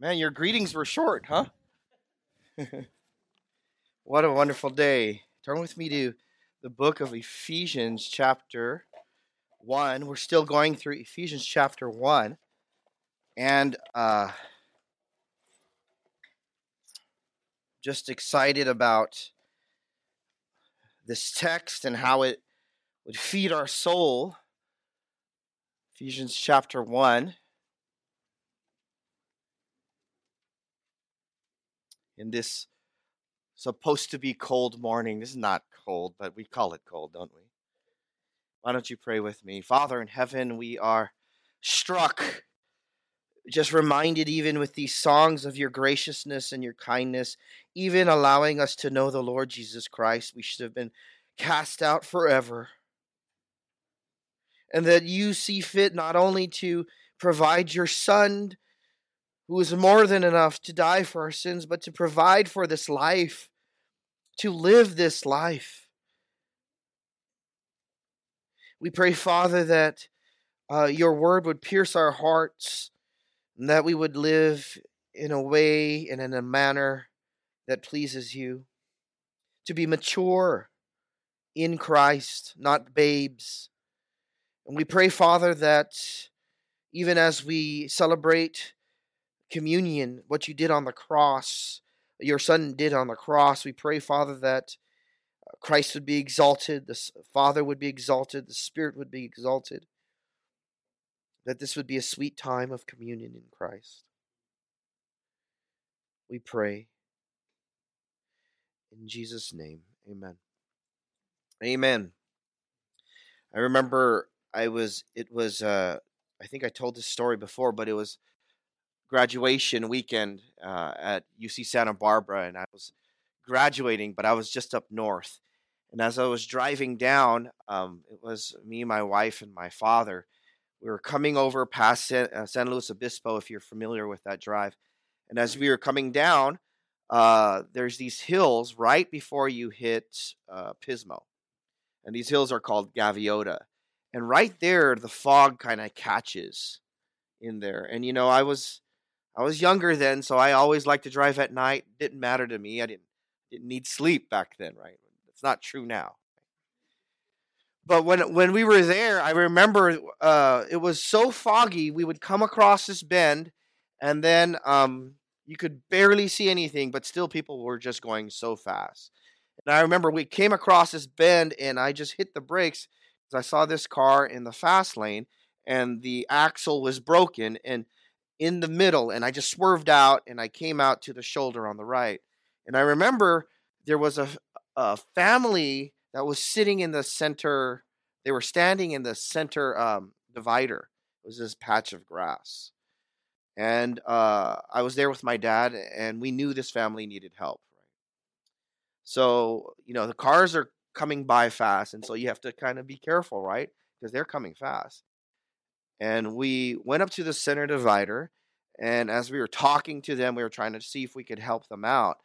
Man, your greetings were short, huh? what a wonderful day. Turn with me to the book of Ephesians, chapter 1. We're still going through Ephesians, chapter 1. And uh, just excited about this text and how it would feed our soul. Ephesians, chapter 1. In this supposed to be cold morning. This is not cold, but we call it cold, don't we? Why don't you pray with me? Father in heaven, we are struck, just reminded even with these songs of your graciousness and your kindness, even allowing us to know the Lord Jesus Christ. We should have been cast out forever. And that you see fit not only to provide your Son who is more than enough to die for our sins, but to provide for this life, to live this life. We pray, Father, that uh, your word would pierce our hearts and that we would live in a way and in a manner that pleases you. To be mature in Christ, not babes. And we pray, Father, that even as we celebrate communion, what you did on the cross, your Son did on the cross. We pray, Father, that uh, Christ would be exalted, the Father would be exalted, the Spirit would be exalted, that this would be a sweet time of communion in Christ. We pray. In Jesus' name, amen. Amen. I remember I was, it was, uh, I think I told this story before, but it was graduation weekend uh, at UC Santa Barbara, and I was graduating, but I was just up north. And as I was driving down, um, it was me, my wife, and my father. We were coming over past San, uh, San Luis Obispo, if you're familiar with that drive. And as we were coming down, uh, there's these hills right before you hit uh, Pismo. And these hills are called Gaviota. And right there, the fog kind of catches in there. And, you know, I was I was younger then, so I always liked to drive at night. Didn't matter to me. I didn't didn't need sleep back then, right? It's not true now. But when when we were there, I remember uh, it was so foggy. We would come across this bend, and then um, you could barely see anything, but still people were just going so fast. And I remember we came across this bend, and I just hit the brakes because I saw this car in the fast lane, and the axle was broken, and in the middle and I just swerved out and I came out to the shoulder on the right. And I remember there was a, a family that was sitting in the center. They were standing in the center um, divider. It was this patch of grass. And uh, I was there with my dad, and we knew this family needed help. So, you know, the cars are coming by fast, and so you have to kind of be careful, right? Because they're coming fast and we went up to the center divider and as we were talking to them we were trying to see if we could help them out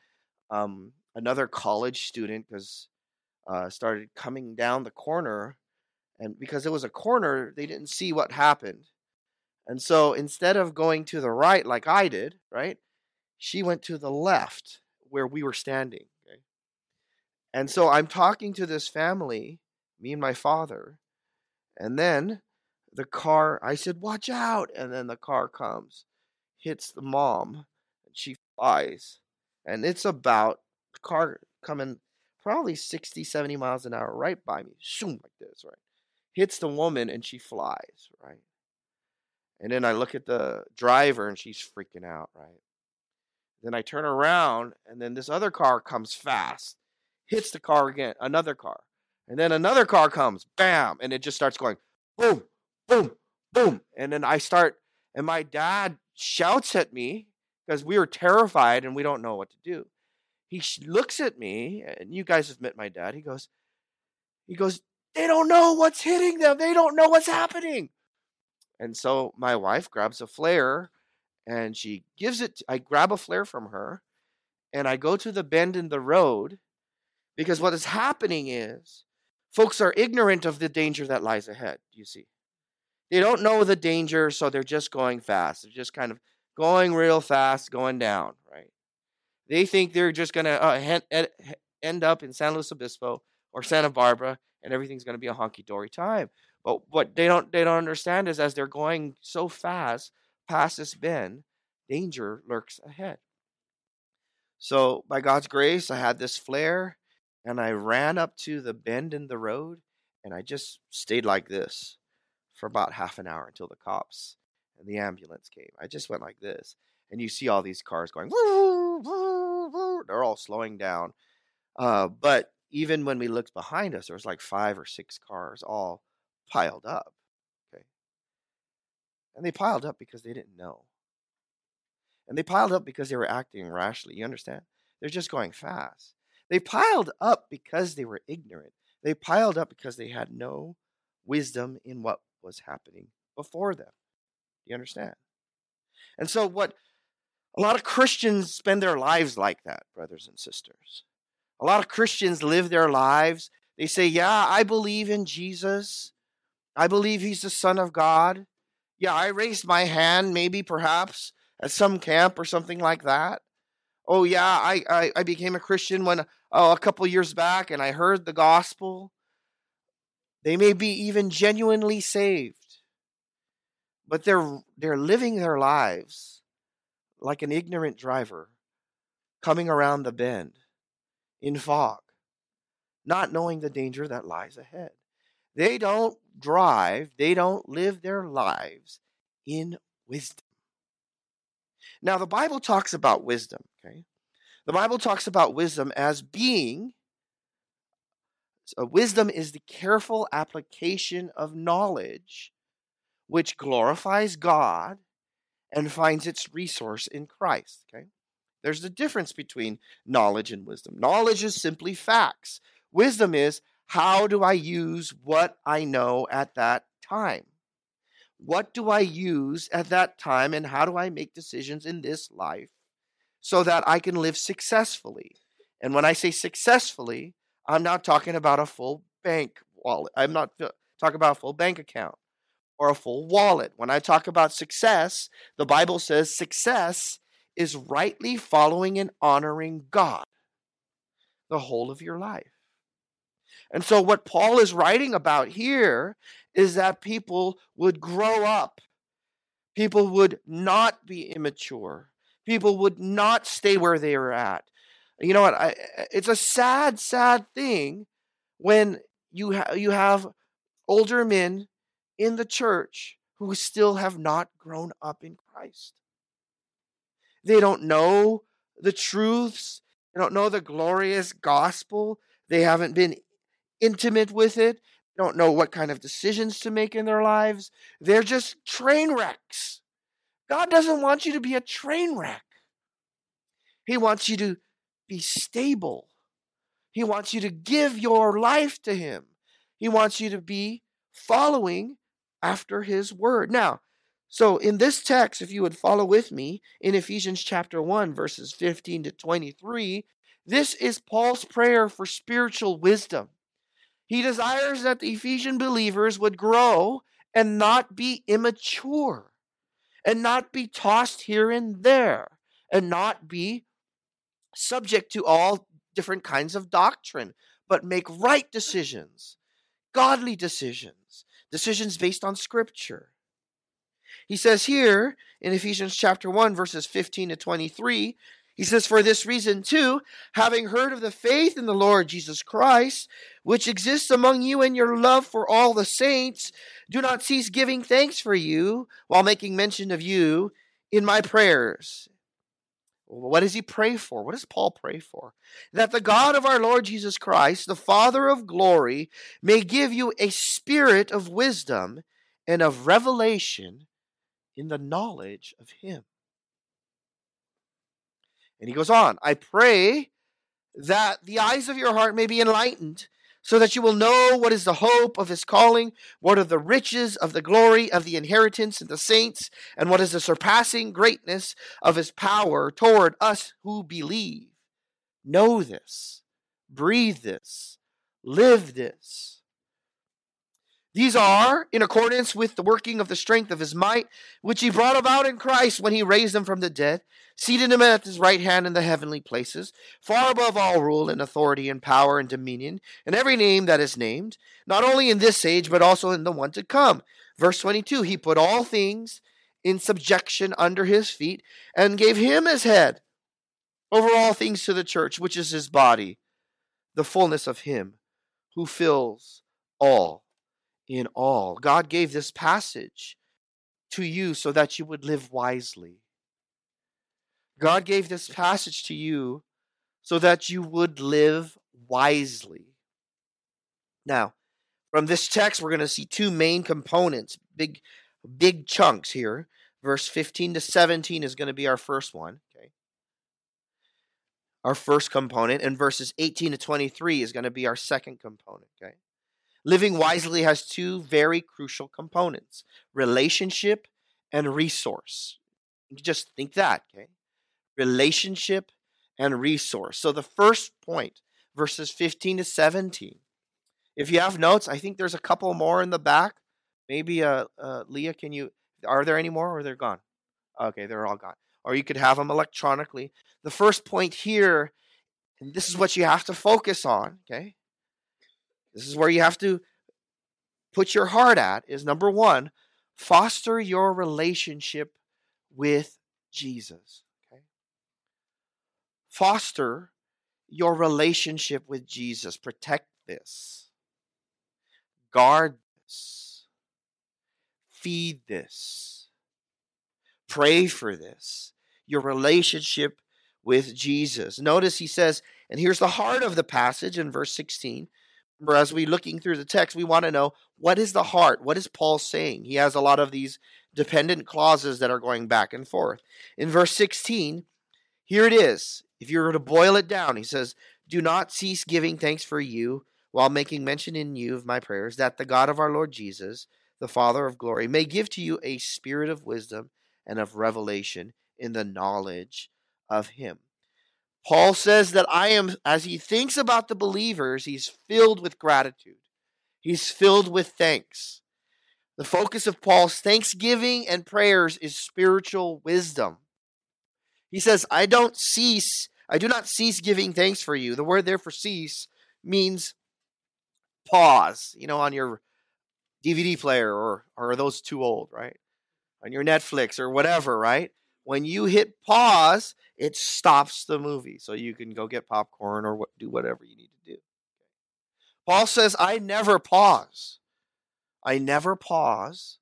um, another college student because uh, started coming down the corner and because it was a corner they didn't see what happened and so instead of going to the right like i did right she went to the left where we were standing okay? and so i'm talking to this family me and my father and then the car, I said, watch out. And then the car comes, hits the mom, and she flies. And it's about car coming probably 60, 70 miles an hour right by me, shoom, like this, right? Hits the woman and she flies, right? And then I look at the driver and she's freaking out, right? Then I turn around and then this other car comes fast, hits the car again, another car. And then another car comes, bam, and it just starts going boom, boom, boom. And then I start, and my dad shouts at me because we were terrified and we don't know what to do. He looks at me, and you guys have met my dad. He goes, he goes, they don't know what's hitting them. They don't know what's happening. And so my wife grabs a flare and she gives it. I grab a flare from her and I go to the bend in the road because what is happening is folks are ignorant of the danger that lies ahead. You see, they don't know the danger, so they're just going fast. They're just kind of going real fast, going down, right? They think they're just going to uh, end up in San Luis Obispo or Santa Barbara and everything's going to be a honky dory time. But what they don't they don't understand is as they're going so fast past this bend, danger lurks ahead. So by God's grace, I had this flare and I ran up to the bend in the road and I just stayed like this for about half an hour until the cops and the ambulance came. I just went like this. And you see all these cars going, they're all slowing down. Uh, but even when we looked behind us, there was like five or six cars all piled up. Okay. And they piled up because they didn't know. And they piled up because they were acting rashly. You understand? They're just going fast. They piled up because they were ignorant. They piled up because they had no wisdom in what was happening before them. You understand? And so, what a lot of Christians spend their lives like that, brothers and sisters. A lot of Christians live their lives. They say, Yeah, I believe in Jesus. I believe he's the Son of God. Yeah, I raised my hand, maybe perhaps at some camp or something like that. Oh, yeah, I, I, I became a Christian when oh, a couple years back and I heard the gospel. They may be even genuinely saved, but they're, they're living their lives like an ignorant driver coming around the bend in fog, not knowing the danger that lies ahead. They don't drive, they don't live their lives in wisdom. Now, the Bible talks about wisdom, okay? The Bible talks about wisdom as being so wisdom is the careful application of knowledge which glorifies God and finds its resource in Christ, okay? There's the difference between knowledge and wisdom. Knowledge is simply facts. Wisdom is how do I use what I know at that time? What do I use at that time, and how do I make decisions in this life so that I can live successfully? And when I say successfully, I'm not talking about a full bank wallet. I'm not talking about a full bank account or a full wallet. When I talk about success, the Bible says success is rightly following and honoring God the whole of your life. And so, what Paul is writing about here is that people would grow up, people would not be immature, people would not stay where they are at. You know what? I, it's a sad, sad thing when you ha- you have older men in the church who still have not grown up in Christ. They don't know the truths. They don't know the glorious gospel. They haven't been intimate with it. They don't know what kind of decisions to make in their lives. They're just train wrecks. God doesn't want you to be a train wreck. He wants you to be stable. He wants you to give your life to Him. He wants you to be following after His word. Now, so, in this text, if you would follow with me in Ephesians chapter 1, verses 15 to 23, this is Paul's prayer for spiritual wisdom. He desires that the Ephesian believers would grow and not be immature, and not be tossed here and there, and not be subject to all different kinds of doctrine, but make right decisions, godly decisions, decisions based on Scripture. He says here in Ephesians chapter 1, verses 15 to 23, he says, For this reason, too, having heard of the faith in the Lord Jesus Christ, which exists among you and your love for all the saints, do not cease giving thanks for you while making mention of you in my prayers. What does he pray for? What does Paul pray for? That the God of our Lord Jesus Christ, the Father of glory, may give you a spirit of wisdom and of revelation in the knowledge of Him. And he goes on, I pray that the eyes of your heart may be enlightened, so that you will know what is the hope of his calling, what are the riches of the glory of the inheritance in the saints, and what is the surpassing greatness of his power toward us who believe. Know this, breathe this, live this. These are in accordance with the working of the strength of his might, which he brought about in Christ when he raised him from the dead, seated him at his right hand in the heavenly places, far above all rule and authority and power and dominion, and every name that is named, not only in this age, but also in the one to come. Verse 22 He put all things in subjection under his feet and gave him his head over all things to the church, which is his body, the fullness of him who fills all in all. God gave this passage to you so that you would live wisely. God gave this passage to you so that you would live wisely. Now, from this text, we're going to see two main components, big, big chunks here. Verse 15 to 17 is going to be our first one. Okay. Our first component, and verses 18 to 23 is going to be our second component. Okay. Living wisely has two very crucial components relationship and resource. Just think that, okay? Relationship and resource. So the first point, verses 15 to 17. If you have notes, I think there's a couple more in the back. Maybe, uh, uh, Leah, can you, are there any more or they're gone? Okay, they're all gone. Or you could have them electronically. The first point here, and this is what you have to focus on, okay? This is where you have to put your heart at is number one, foster your relationship with Jesus. Okay? Foster your relationship with Jesus. Protect this. Guard this. Feed this. Pray for this. Your relationship with Jesus. Notice he says, and here's the heart of the passage in verse 16 Remember, as we looking through the text, we want to know what is the heart? What is Paul saying? He has a lot of these dependent clauses that are going back and forth. In verse 16, here it is. If you were to boil it down, he says, Do not cease giving thanks for you while making mention in you of my prayers, that the God of our Lord Jesus, the Father of glory, may give to you a spirit of wisdom and of revelation in the knowledge of him. Paul says that I am, as he thinks about the believers, he's filled with gratitude. He's filled with thanks. The focus of Paul's thanksgiving and prayers is spiritual wisdom. He says, I don't cease, I do not cease giving thanks for you. The word there for cease means pause, you know, on your DVD player, or, or are those too old, right? On your Netflix or whatever, right? When you hit pause, it stops the movie so you can go get popcorn or do whatever you need to do. Paul says, I never pause. I never pause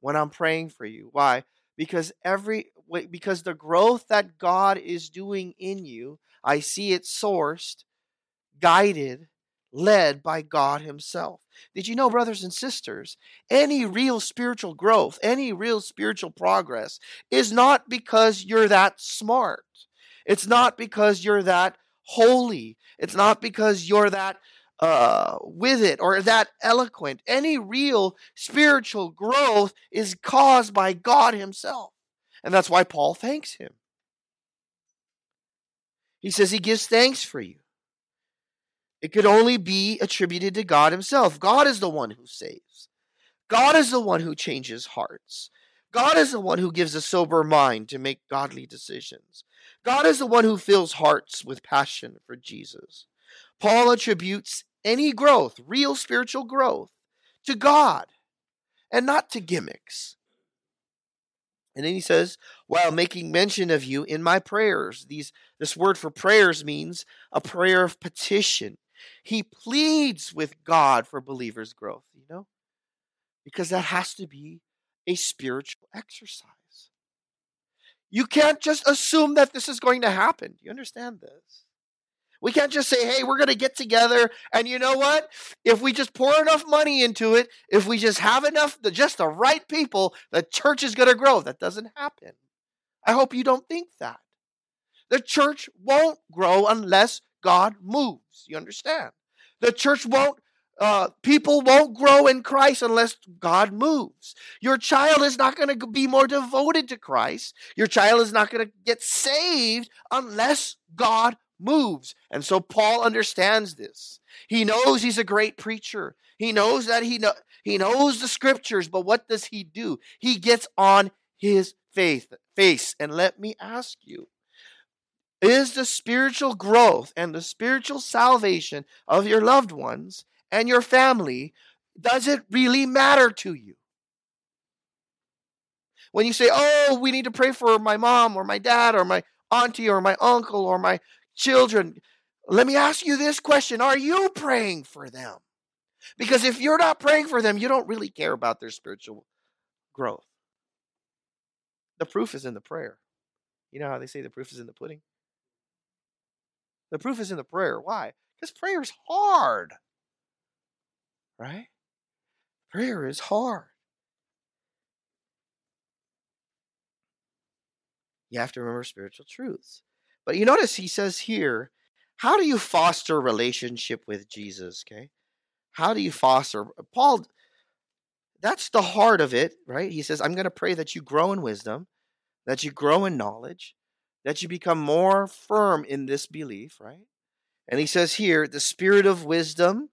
when I'm praying for you. Why? Because every because the growth that God is doing in you, I see it sourced, guided, led by God Himself. Did you know, brothers and sisters, any real spiritual growth, any real spiritual progress is not because you're that smart. It's not because you're that holy. It's not because you're that uh, with it or that eloquent. Any real spiritual growth is caused by God Himself. And that's why Paul thanks Him. He says he gives thanks for you. It could only be attributed to God Himself. God is the one who saves. God is the one who changes hearts. God is the one who gives a sober mind to make godly decisions. God is the one who fills hearts with passion for Jesus. Paul attributes any growth, real spiritual growth, to God and not to gimmicks. And then he says, while making mention of you in my prayers. These this word for prayers means a prayer of petition. He pleads with God for believers' growth, you know, because that has to be a spiritual exercise. You can't just assume that this is going to happen. Do you understand this? We can't just say, hey, we're going to get together. And you know what? If we just pour enough money into it, if we just have enough, just the right people, the church is going to grow. That doesn't happen. I hope you don't think that. The church won't grow unless God moves. You understand? The church won't uh, people won't grow in Christ unless God moves. Your child is not going to be more devoted to Christ. Your child is not going to get saved unless God moves. And so Paul understands this. He knows he's a great preacher. He knows that he know, he knows the scriptures, but what does he do? He gets on his faith face. And let me ask you, is the spiritual growth and the spiritual salvation of your loved ones and your family does it really matter to you? When you say, "Oh, we need to pray for my mom or my dad or my auntie or my uncle or my children," let me ask you this question, are you praying for them? Because if you're not praying for them, you don't really care about their spiritual growth. The proof is in the prayer. You know how they say the proof is in the pudding? The proof is in the prayer. Why? Because prayer is hard. Right? Prayer is hard. You have to remember spiritual truths. But you notice he says here, how do you foster relationship with Jesus? Okay. How do you foster? Paul, that's the heart of it, right? He says, I'm going to pray that you grow in wisdom, that you grow in knowledge, that you become more firm in this belief, right? And he says here, the spirit of wisdom,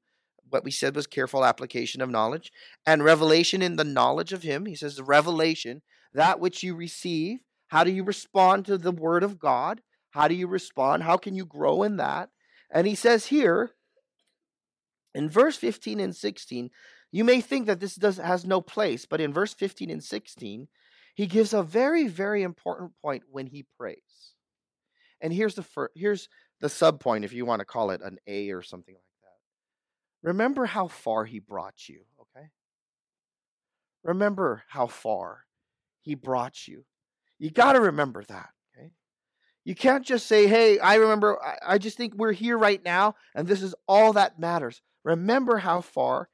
what we said was careful application of knowledge, and revelation in the knowledge of him. He says the revelation, that which you receive. How do you respond to the word of God? How do you respond? How can you grow in that? And he says here, in verse 15 and 16, you may think that this does has no place, but in verse 15 and 16, he gives a very, very important point when he prays. And here's the first, here's the sub point, if you want to call it an A or something like that. Remember how far he brought you, okay? Remember how far he brought you. You got to remember that? You can't just say, hey, I remember, I just think we're here right now, and this is all that matters. Remember how far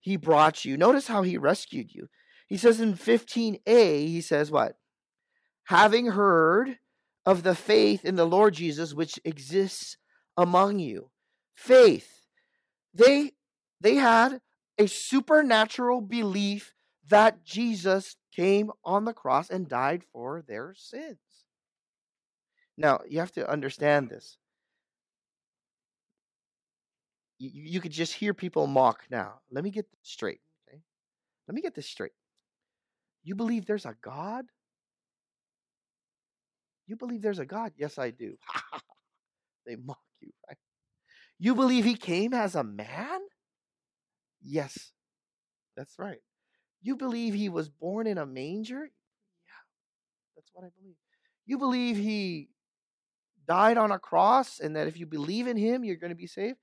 he brought you. Notice how he rescued you. He says in 15a, he says what? Having heard of the faith in the Lord Jesus which exists among you. Faith. They they had a supernatural belief that Jesus came on the cross and died for their sins. Now, you have to understand this. You, you could just hear people mock now. Let me get this straight. Okay? Let me get this straight. You believe there's a God? You believe there's a God? Yes, I do. they mock you, right? You believe he came as a man? Yes, that's right. You believe he was born in a manger? Yeah, that's what I believe. You believe he died on a cross and that if you believe in him, you're going to be saved?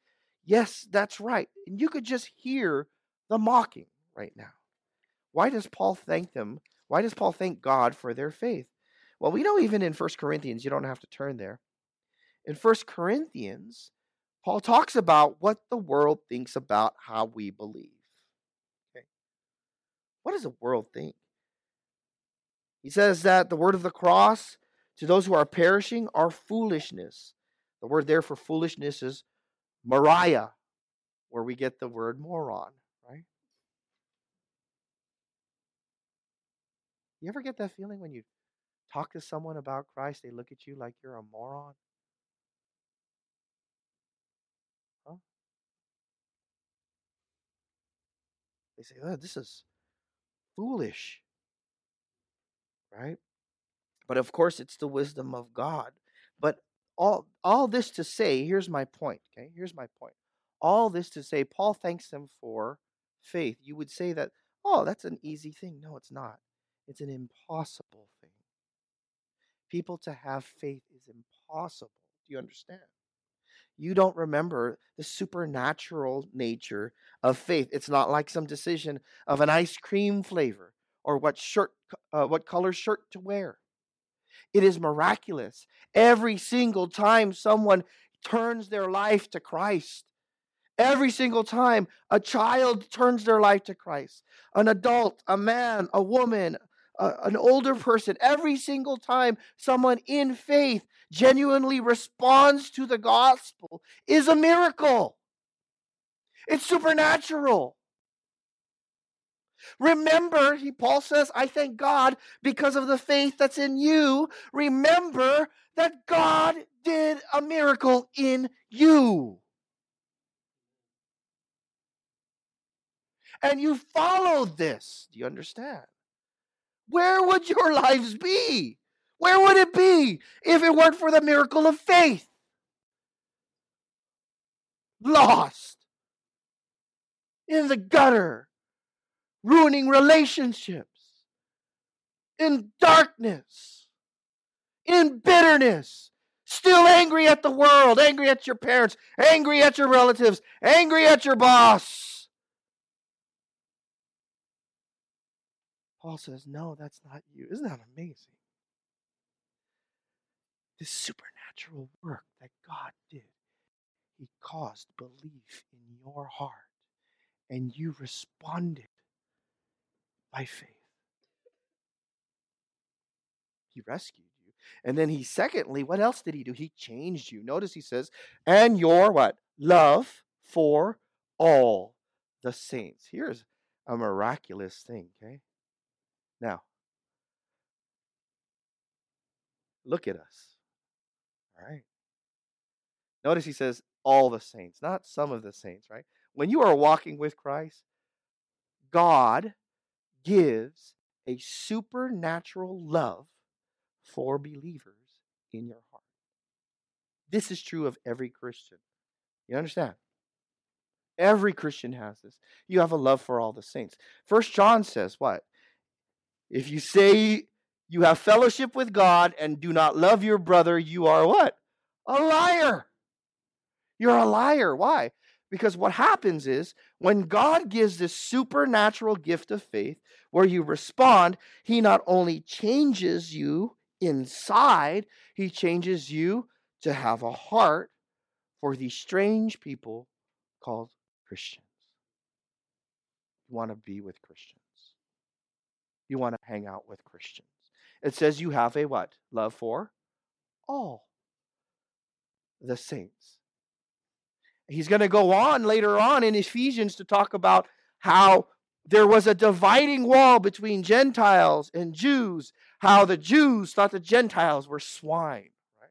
Yes, that's right. And you could just hear the mocking right now. Why does Paul thank them? Why does Paul thank God for their faith? Well, we know even in 1 Corinthians, you don't have to turn there. In 1 Corinthians, Paul talks about what the world thinks about how we believe. Okay. What does the world think? He says that the word of the cross to those who are perishing are foolishness. The word there for foolishness is moria, where we get the word moron, right? You ever get that feeling when you talk to someone about Christ, they look at you like you're a moron? Huh? They say, oh, this is foolish, right? But of course, it's the wisdom of God. But all all this to say, here's my point, okay? Here's my point. All this to say, Paul thanks them for faith. You would say that, oh, that's an easy thing. No, it's not. It's an impossible thing. People to have faith is impossible. Do you understand? You don't remember the supernatural nature of faith. It's not like some decision of an ice cream flavor or what shirt, uh, what color shirt to wear. It is miraculous. Every single time someone turns their life to Christ, every single time a child turns their life to Christ, an adult, a man, a woman, an older person, every single time someone in faith genuinely responds to the gospel is a miracle. It's supernatural. Remember, he Paul says, I thank God because of the faith that's in you. Remember that God did a miracle in you. And you followed this. Do you understand? Where would your lives be? Where would it be if it weren't for the miracle of faith? Lost. In the gutter, ruining relationships, in darkness, in bitterness, still angry at the world, angry at your parents, angry at your relatives, angry at your boss. Paul says, No, that's not you. Isn't that amazing? This supernatural work that God did, He caused belief in your heart, and you responded by faith. He rescued you. And then he, secondly, what else did he do? He changed you. Notice he says, and your what? Love for all the saints. Here's a miraculous thing, okay? Now, look at us. All right. Notice he says all the saints, not some of the saints, right? When you are walking with Christ, God gives a supernatural love for believers in your heart. This is true of every Christian. You understand? Every Christian has this. You have a love for all the saints. First John says what? If you say you have fellowship with God and do not love your brother, you are what? A liar. You're a liar. Why? Because what happens is when God gives this supernatural gift of faith where you respond, He not only changes you inside, He changes you to have a heart for these strange people called Christians. You want to be with Christians. You want to hang out with Christians. It says you have a what? Love for all the saints. He's going to go on later on in Ephesians to talk about how there was a dividing wall between Gentiles and Jews, how the Jews thought the Gentiles were swine, right?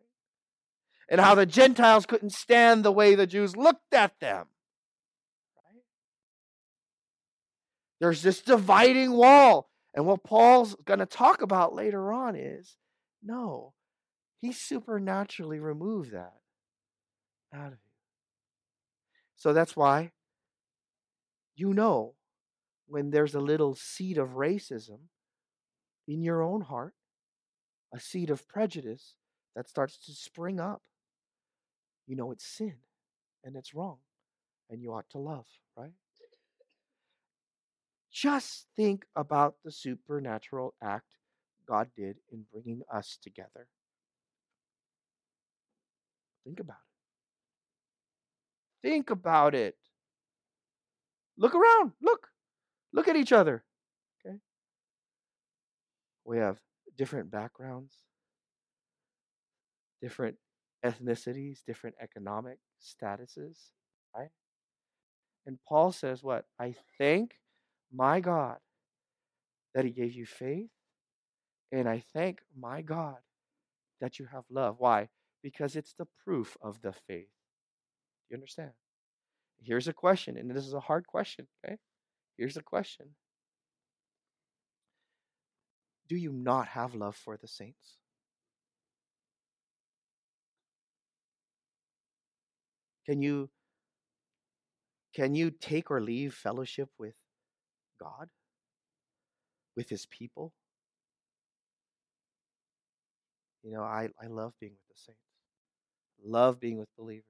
And how the Gentiles couldn't stand the way the Jews looked at them. There's this dividing wall. And what Paul's going to talk about later on is no, he supernaturally removed that out of you. So that's why you know when there's a little seed of racism in your own heart, a seed of prejudice that starts to spring up. You know it's sin and it's wrong and you ought to love? Just think about the supernatural act God did in bringing us together. Think about it. Think about it. Look around. Look. Look at each other. Okay? We have different backgrounds, different ethnicities, different economic statuses, right? And Paul says, What? I thank my God that He gave you faith, and I thank my God that you have love. Why? Because it's the proof of the faith. You understand? Here's a question, and this is a hard question, okay? Here's a question Do you not have love for the saints? Can you can you take or leave fellowship with God? With his people? You know, I, I love being with the saints. Love being with believers.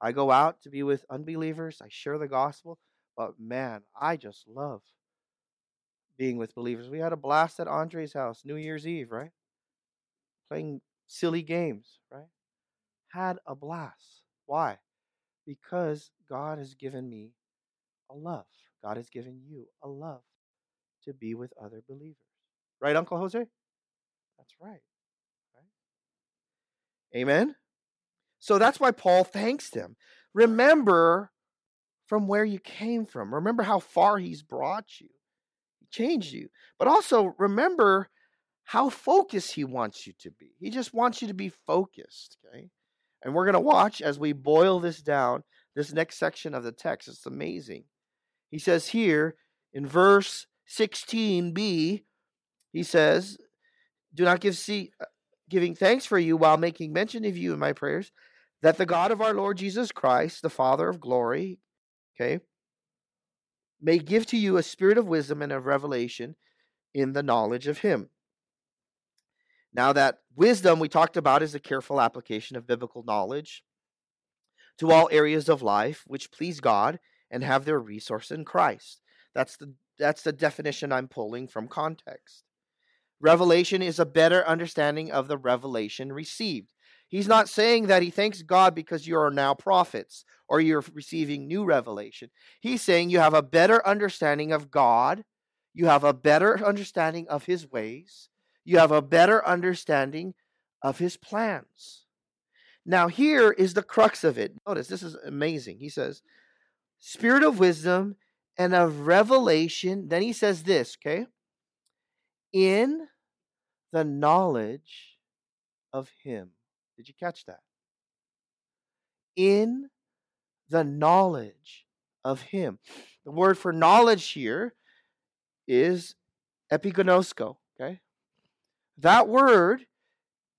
I go out to be with unbelievers. I share the gospel. But man, I just love being with believers. We had a blast at Andre's house, New Year's Eve, right? Playing silly games, right? Had a blast. Why? Because God has given me a love. God has given you a love to be with other believers. Right, Uncle Jose? That's right. Right? Amen? So that's why Paul thanks them. Remember from where you came from. Remember how far He's brought you, He changed mm-hmm. you. But also remember how focused he wants you to be. He just wants you to be focused, okay? And we're going to watch as we boil this down, this next section of the text. It's amazing. He says here in verse 16b, he says, Do not give see, uh, giving thanks for you while making mention of you in my prayers, that the God of our Lord Jesus Christ, the Father of glory, okay, may give to you a spirit of wisdom and of revelation in the knowledge of him. Now, that wisdom we talked about is a careful application of biblical knowledge to all areas of life which please God and have their resource in Christ. That's the that's the definition I'm pulling from context. Revelation is a better understanding of the revelation received. He's not saying that he thanks God because you are now prophets or you're receiving new revelation. He's saying you have a better understanding of God, you have a better understanding of his ways, you have a better understanding of his plans. Now, here is the crux of it. Notice this is amazing. He says, Spirit of wisdom and of revelation. Then he says this, okay? In the knowledge of him. Did you catch that? In the knowledge of him. The word for knowledge here is epignosko, okay? That word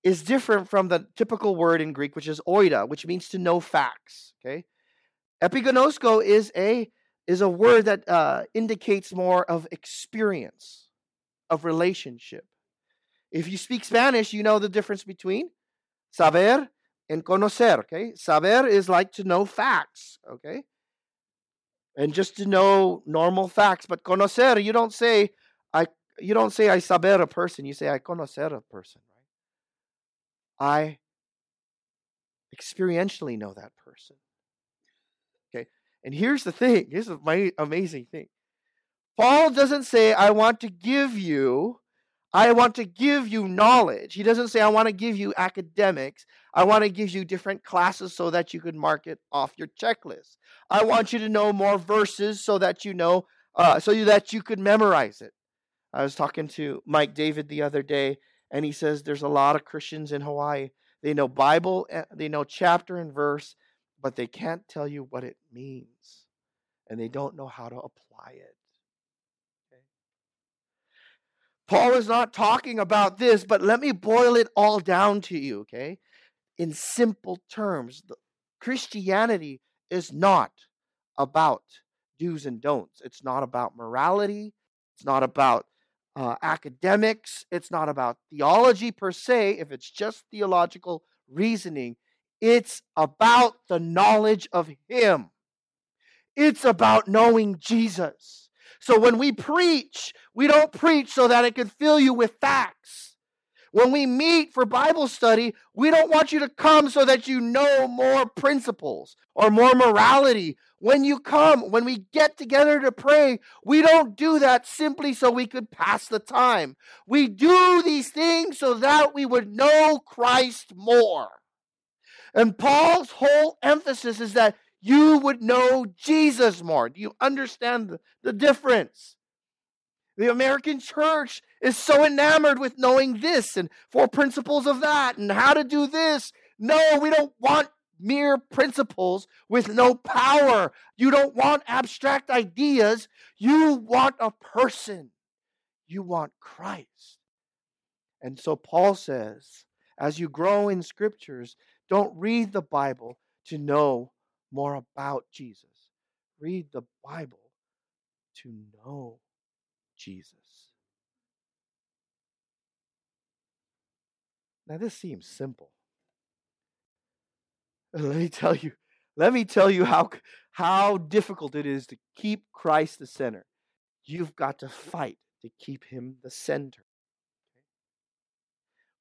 is different from the typical word in Greek, which is oida, which means to know facts, okay? Epignosko is a is a word that uh, indicates more of experience, of relationship. If you speak Spanish, you know the difference between saber and conocer, okay? Saber is like to know facts, okay? And just to know normal facts, but conocer, you don't say I you don't say I saber a person, you say I conocer a person, right? I experientially know that person. And here's the thing, here's my amazing thing. Paul doesn't say I want to give you I want to give you knowledge. He doesn't say, I want to give you academics. I want to give you different classes so that you can mark it off your checklist. I want you to know more verses so that you know, uh, so that you could memorize it. I was talking to Mike David the other day, and he says there's a lot of Christians in Hawaii. They know Bible, eh, they know chapter and verse, but they can't tell you what it means, and they don't know how to apply it. Paul is not talking about this, but let me boil it all down to you, okay? In simple terms, Christianity is not about do's and don'ts. It's not about morality. It's not about uh, academics. It's not about theology per se, if it's just theological reasoning. It's about the knowledge of Him. It's about knowing Jesus. So when we preach, we don't preach so that it can fill you with facts. When we meet for Bible study, we don't want you to come so that you know more principles or more morality. When you come, when we get together to pray, we don't do that simply so we could pass the time. We do these things so that we would know Christ more. And Paul's whole emphasis is that you would know Jesus more. Do you understand the, the difference? The American church is so enamored with knowing this and four principles of that and how to do this. No, we don't want mere principles with no power. You don't want abstract ideas. You want a person. You want Christ. And so Paul says, as you grow in scriptures, don't read the Bible to know more about Jesus. Read the Bible to know Jesus. Now, this seems simple. Let me tell you, let me tell you how, how difficult it is to keep Christ the center. You've got to fight to keep him the center.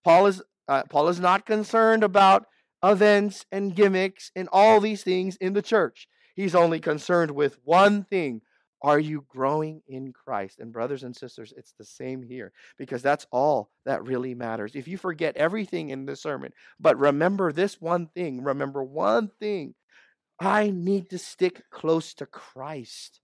Paul is, uh, Paul is not concerned about events and gimmicks and all these things in the church. He's only concerned with one thing are you growing in Christ? And, brothers and sisters, it's the same here because that's all that really matters. If you forget everything in this sermon, but remember this one thing, remember one thing I need to stick close to Christ.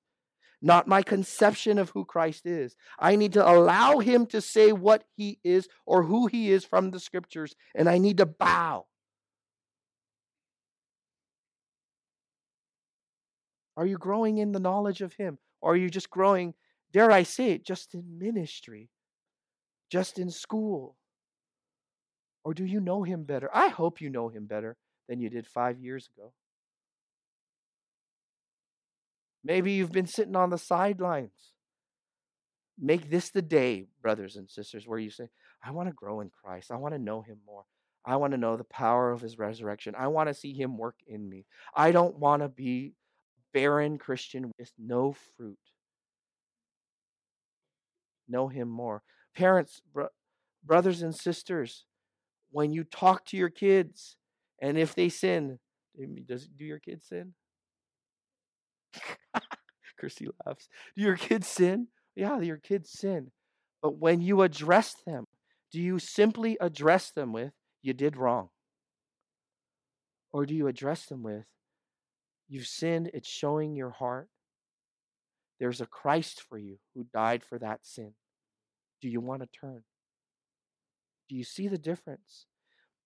not my conception of who Christ is. I need to allow him to say what he is or who he is from the scriptures, and I need to bow. Are you growing in the knowledge of him? Or are you just growing, dare I say it, just in ministry, just in school? Or do you know him better? I hope you know him better than you did five years ago. Maybe you've been sitting on the sidelines. Make this the day, brothers and sisters, where you say, I want to grow in Christ. I want to know him more. I want to know the power of his resurrection. I want to see him work in me. I don't want to be barren Christian with no fruit. Know him more. Parents, bro- brothers and sisters, when you talk to your kids, and if they sin, does do your kids sin? Christy laughs. Do your kids sin? Yeah, your kids sin. But when you address them, do you simply address them with, you did wrong? Or do you address them with, you've sinned, it's showing your heart? There's a Christ for you who died for that sin. Do you want to turn? Do you see the difference?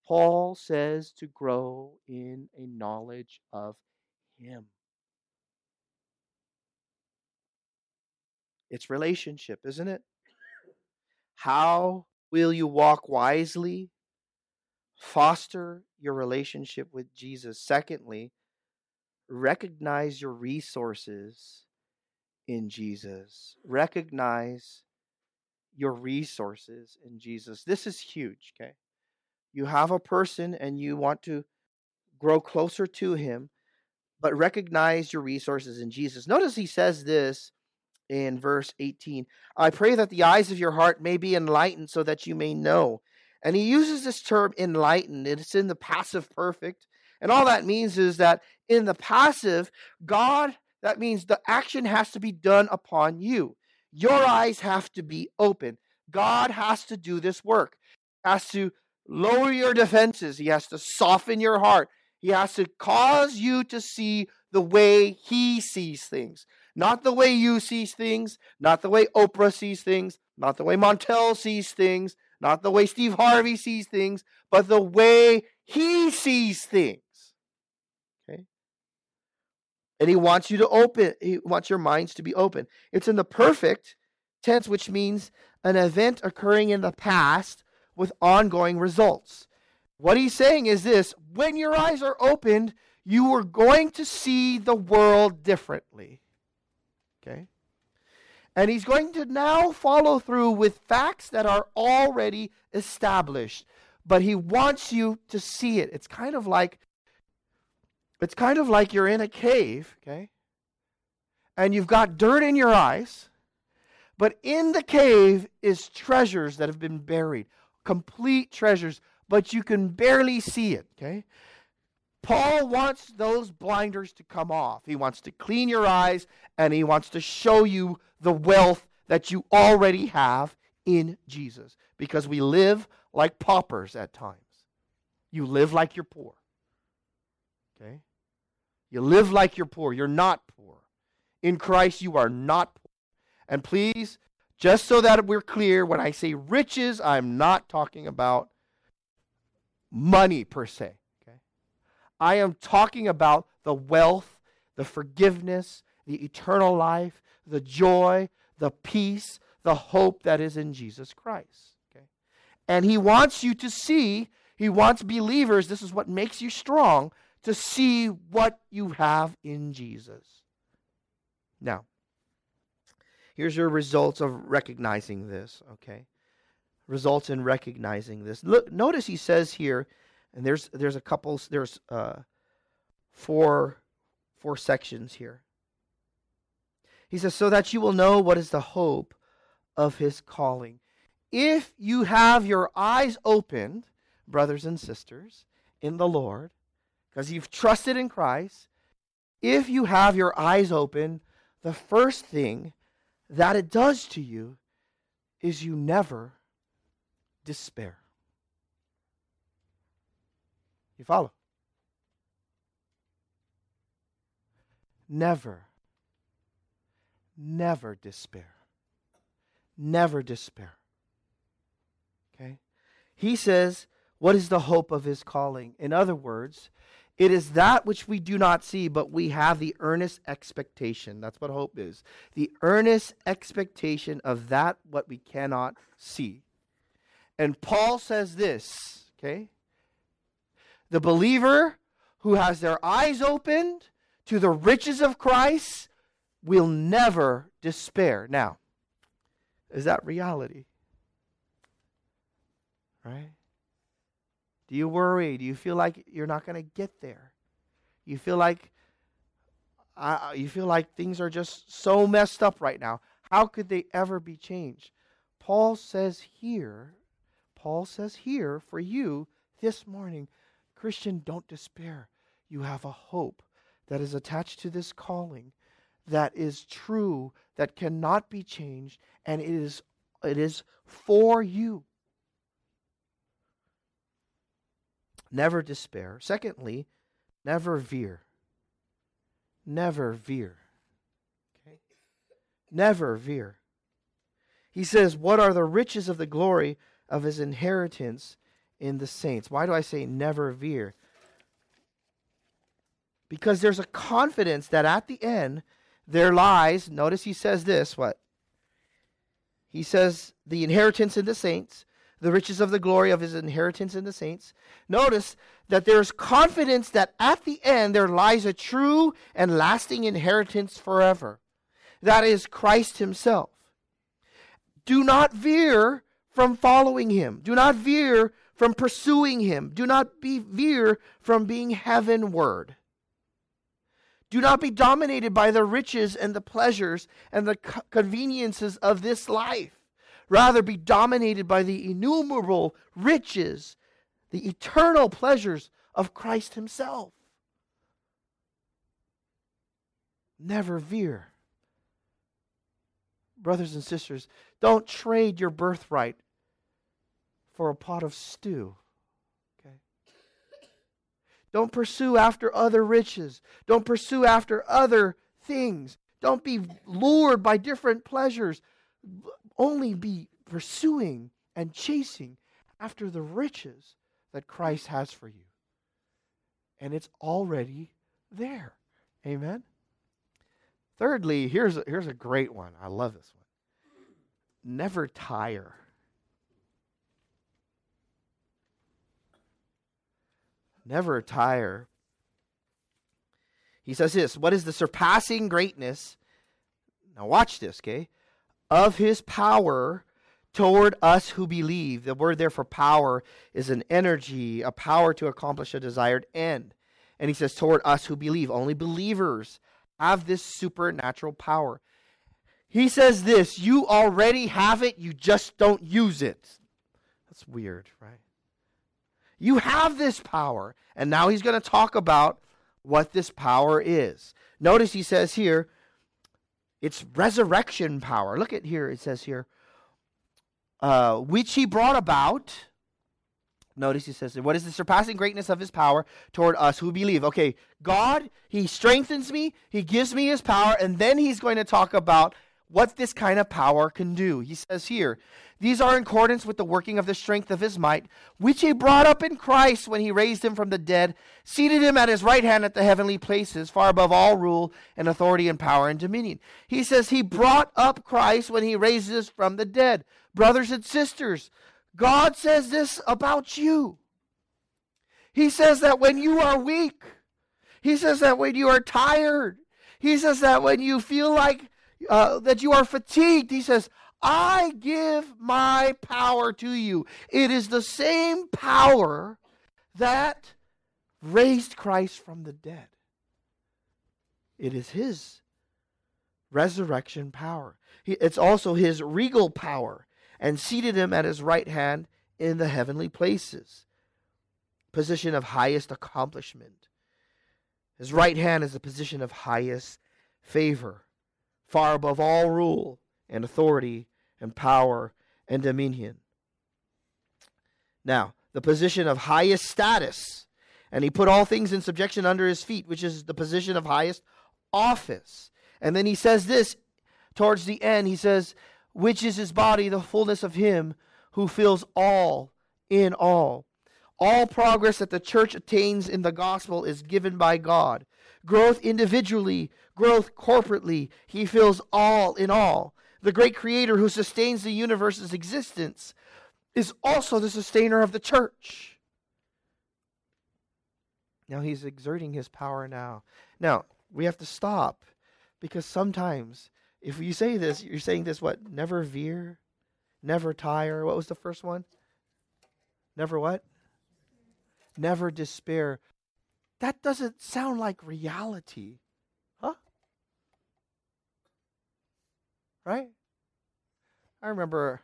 Paul says to grow in a knowledge of Him. It's relationship, isn't it? How will you walk wisely? Foster your relationship with Jesus. Secondly, recognize your resources in Jesus. Recognize your resources in Jesus. This is huge, okay? You have a person and you want to grow closer to him, but recognize your resources in Jesus. Notice he says this in verse 18 I pray that the eyes of your heart may be enlightened so that you may know. And he uses this term enlightened, it's in the passive perfect. And all that means is that in the passive, God, that means the action has to be done upon you. Your eyes have to be open. God has to do this work. He has to lower your defenses. He has to soften your heart. He has to cause you to see the way he sees things. Not the way you see things, not the way Oprah sees things, not the way Montel sees things, not the way Steve Harvey sees things, but the way he sees things. And he wants you to open, he wants your minds to be open. It's in the perfect tense, which means an event occurring in the past with ongoing results. What he's saying is this when your eyes are opened, you are going to see the world differently. Okay? And he's going to now follow through with facts that are already established. But he wants you to see it. It's kind of like it's kind of like you're in a cave, okay? And you've got dirt in your eyes, but in the cave is treasures that have been buried, complete treasures, but you can barely see it, okay? Paul wants those blinders to come off. He wants to clean your eyes and he wants to show you the wealth that you already have in Jesus because we live like paupers at times. You live like you're poor. Okay? You live like you're poor. You're not poor. In Christ, you are not poor. And please, just so that we're clear, when I say riches, I'm not talking about money per se. Okay? I am talking about the wealth, the forgiveness, the eternal life, the joy, the peace, the hope that is in Jesus Christ. Okay? And he wants you to see, he wants believers, this is what makes you strong, to see what you have in Jesus. Now, here's your results of recognizing this, okay? Results in recognizing this. Look, notice he says here and there's there's a couple there's uh, four four sections here. He says, so that you will know what is the hope of his calling. If you have your eyes opened, brothers and sisters, in the Lord, because you've trusted in Christ, if you have your eyes open, the first thing that it does to you is you never despair. You follow? Never, never despair. Never despair. Okay? He says, What is the hope of his calling? In other words, it is that which we do not see, but we have the earnest expectation. That's what hope is. The earnest expectation of that what we cannot see. And Paul says this, okay? The believer who has their eyes opened to the riches of Christ will never despair. Now, is that reality? Right? Do you worry? Do you feel like you're not going to get there? You feel like uh, you feel like things are just so messed up right now. How could they ever be changed? Paul says here, Paul says here for you this morning, Christian, don't despair. You have a hope that is attached to this calling that is true, that cannot be changed, and it is it is for you. Never despair. Secondly, never veer. Never veer. Okay? Never veer. He says, What are the riches of the glory of his inheritance in the saints? Why do I say never veer? Because there's a confidence that at the end there lies, notice he says this, what? He says, the inheritance in the saints, the riches of the glory of his inheritance in the saints. Notice that there's confidence that at the end there lies a true and lasting inheritance forever. That is Christ himself. Do not veer from following him. Do not veer from pursuing him. Do not be veer from being heavenward. Do not be dominated by the riches and the pleasures and the conveniences of this life. Rather, be dominated by the innumerable riches, the eternal pleasures of Christ Himself. Never veer. Brothers and sisters, don't trade your birthright for a pot of stew. Okay? Don't pursue after other riches. Don't pursue after other things. Don't be lured by different pleasures. Only be pursuing and chasing after the riches that Christ has for you. And it's already there. Amen. Thirdly, here's a, here's a great one. I love this one. Never tire. never tire. He says this What is the surpassing greatness? Now, watch this, okay? Of his power toward us who believe. The word there for power is an energy, a power to accomplish a desired end. And he says, toward us who believe. Only believers have this supernatural power. He says this you already have it, you just don't use it. That's weird, right? You have this power. And now he's going to talk about what this power is. Notice he says here, it's resurrection power. Look at here, it says here, uh, which he brought about. Notice he says, What is the surpassing greatness of his power toward us who believe? Okay, God, he strengthens me, he gives me his power, and then he's going to talk about what this kind of power can do. He says here, these are in accordance with the working of the strength of his might, which he brought up in Christ when he raised him from the dead, seated him at his right hand at the heavenly places, far above all rule and authority and power and dominion. He says he brought up Christ when he raised us from the dead. Brothers and sisters, God says this about you. He says that when you are weak, he says that when you are tired, he says that when you feel like uh, that you are fatigued, he says, I give my power to you. It is the same power that raised Christ from the dead. It is his resurrection power. It's also his regal power and seated him at his right hand in the heavenly places. Position of highest accomplishment. His right hand is a position of highest favor, far above all rule and authority and power and dominion. Now, the position of highest status, and he put all things in subjection under his feet, which is the position of highest office. And then he says this towards the end, he says, which is his body, the fullness of him who fills all in all. All progress that the church attains in the gospel is given by God. Growth individually, growth corporately, he fills all in all. The great creator who sustains the universe's existence is also the sustainer of the church. Now he's exerting his power now. Now, we have to stop because sometimes if you say this, you're saying this what? Never veer, never tire. What was the first one? Never what? Never despair. That doesn't sound like reality. Huh? Right? I remember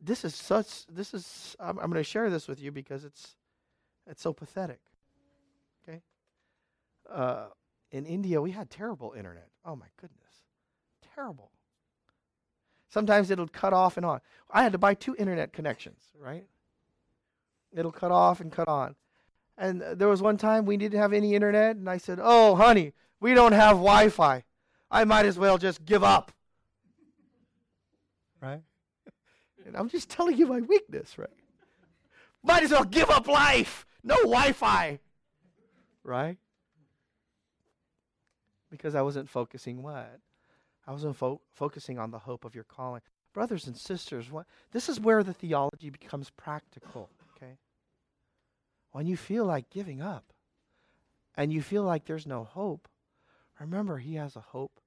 this is such this is I'm, I'm going to share this with you because it's it's so pathetic. Okay? Uh, in India we had terrible internet. Oh my goodness terrible. Sometimes it'll cut off and on. I had to buy two internet connections, right? It'll cut off and cut on. And there was one time we didn't have any internet, and I said, Oh, honey, we don't have Wi Fi. I might as well just give up. Right? And I'm just telling you my weakness, right? Might as well give up life. No Wi Fi. Right? Because I wasn't focusing what? I was fo- focusing on the hope of your calling. Brothers and sisters, what, this is where the theology becomes practical, okay? When you feel like giving up and you feel like there's no hope, remember He has a hope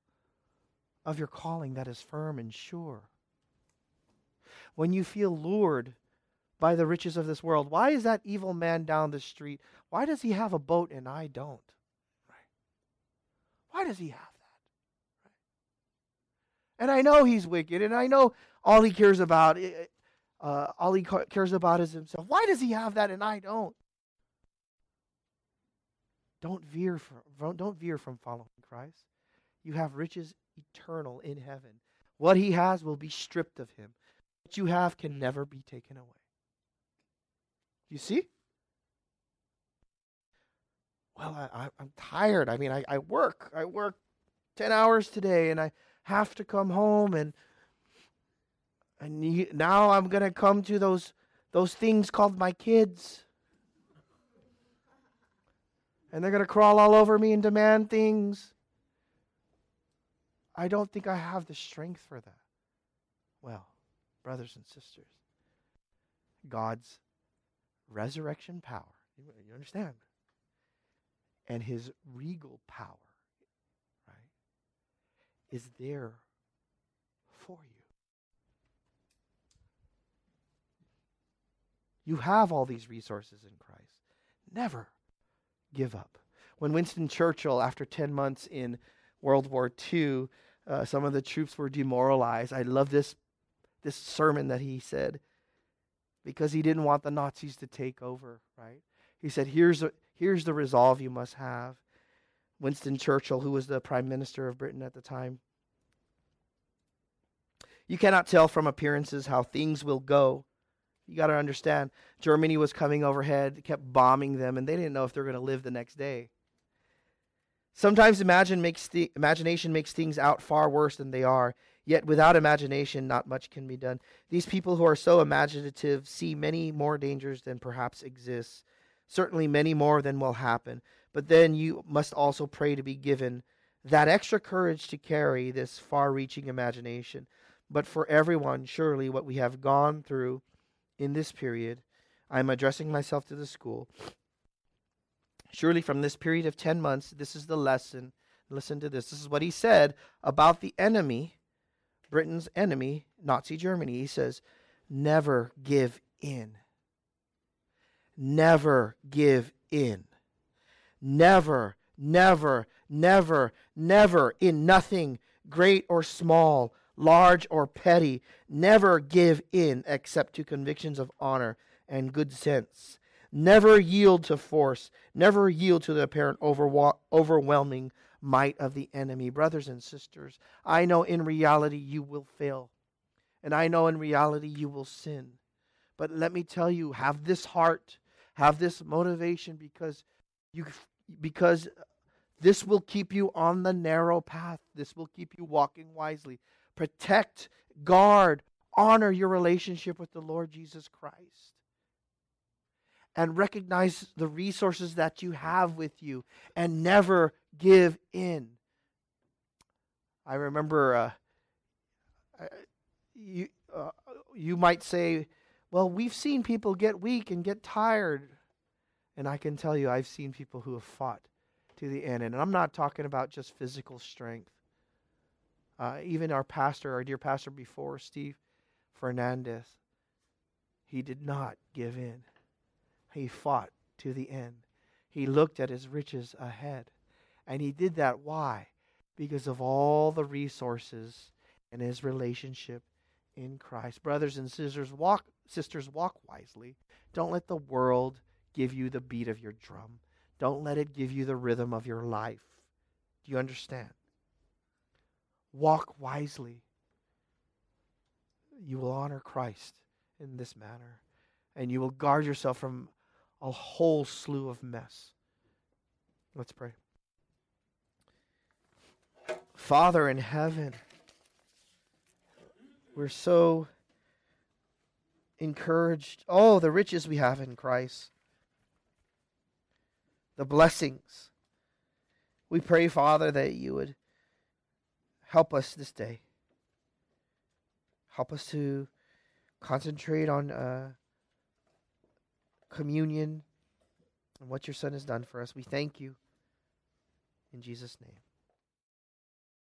of your calling that is firm and sure. When you feel lured by the riches of this world, why is that evil man down the street? Why does he have a boat and I don't? Right? Why does he have that? and I know he's wicked, and I know all he cares about, eh, eh, uh, all he cares about is himself. Why does he have that and I don't? Don't veer from don't veer from following Christ. You have riches eternal in heaven. What he has will be stripped of him. What you have can never be taken away. You see? Well, I, am tired. I mean, I, I work. I work 10 hours today, and I, have to come home and and now I'm going to come to those those things called my kids. And they're going to crawl all over me and demand things. I don't think I have the strength for that. Well, brothers and sisters, God's resurrection power, you understand? And his regal power right, is there for you. You have all these resources in Christ. Never give up. When Winston Churchill, after 10 months in World War II, uh, some of the troops were demoralized. I love this, this sermon that he said because he didn't want the Nazis to take over, right? He said, here's, a, here's the resolve you must have. Winston Churchill, who was the prime minister of Britain at the time, you cannot tell from appearances how things will go. You got to understand, Germany was coming overhead, kept bombing them, and they didn't know if they're going to live the next day. Sometimes imagine makes the, imagination makes things out far worse than they are. Yet without imagination, not much can be done. These people who are so imaginative see many more dangers than perhaps exists. Certainly many more than will happen. But then you must also pray to be given that extra courage to carry this far reaching imagination but for everyone, surely what we have gone through in this period, I'm addressing myself to the school. Surely from this period of 10 months, this is the lesson. Listen to this. This is what he said about the enemy, Britain's enemy, Nazi Germany. He says, Never give in. Never give in. Never, never, never, never, in nothing, great or small, large or petty, never give in except to convictions of honor and good sense. Never yield to force, never yield to the apparent overwhelming might of the enemy. Brothers and sisters, I know in reality you will fail, and I know in reality you will sin. But let me tell you, have this heart, have this motivation because you because this will keep you on the narrow path. This will keep you walking wisely. protect, guard, honor your relationship with the Lord Jesus Christ. And recognize the resources that you have with you and never give in. I remember uh, you, uh, you might say, well, we've seen people get weak and get tired. And I can tell you, I've seen people who have fought to the end. And I'm not talking about just physical strength. Uh, even our pastor, our dear pastor before, Steve Fernandez, he did not give in. He fought to the end. He looked at his riches ahead. And he did that. Why? Because of all the resources and his relationship in Christ. Brothers and sisters, walk sisters walk wisely. Don't let the world give you the beat of your drum. Don't let it give you the rhythm of your life. Do you understand? Walk wisely. You will honor Christ in this manner, and you will guard yourself from a whole slew of mess. Let's pray. Father in heaven, we're so encouraged. Oh, the riches we have in Christ, the blessings. We pray, Father, that you would help us this day. Help us to concentrate on uh, communion and what your Son has done for us. We thank you. In Jesus' name.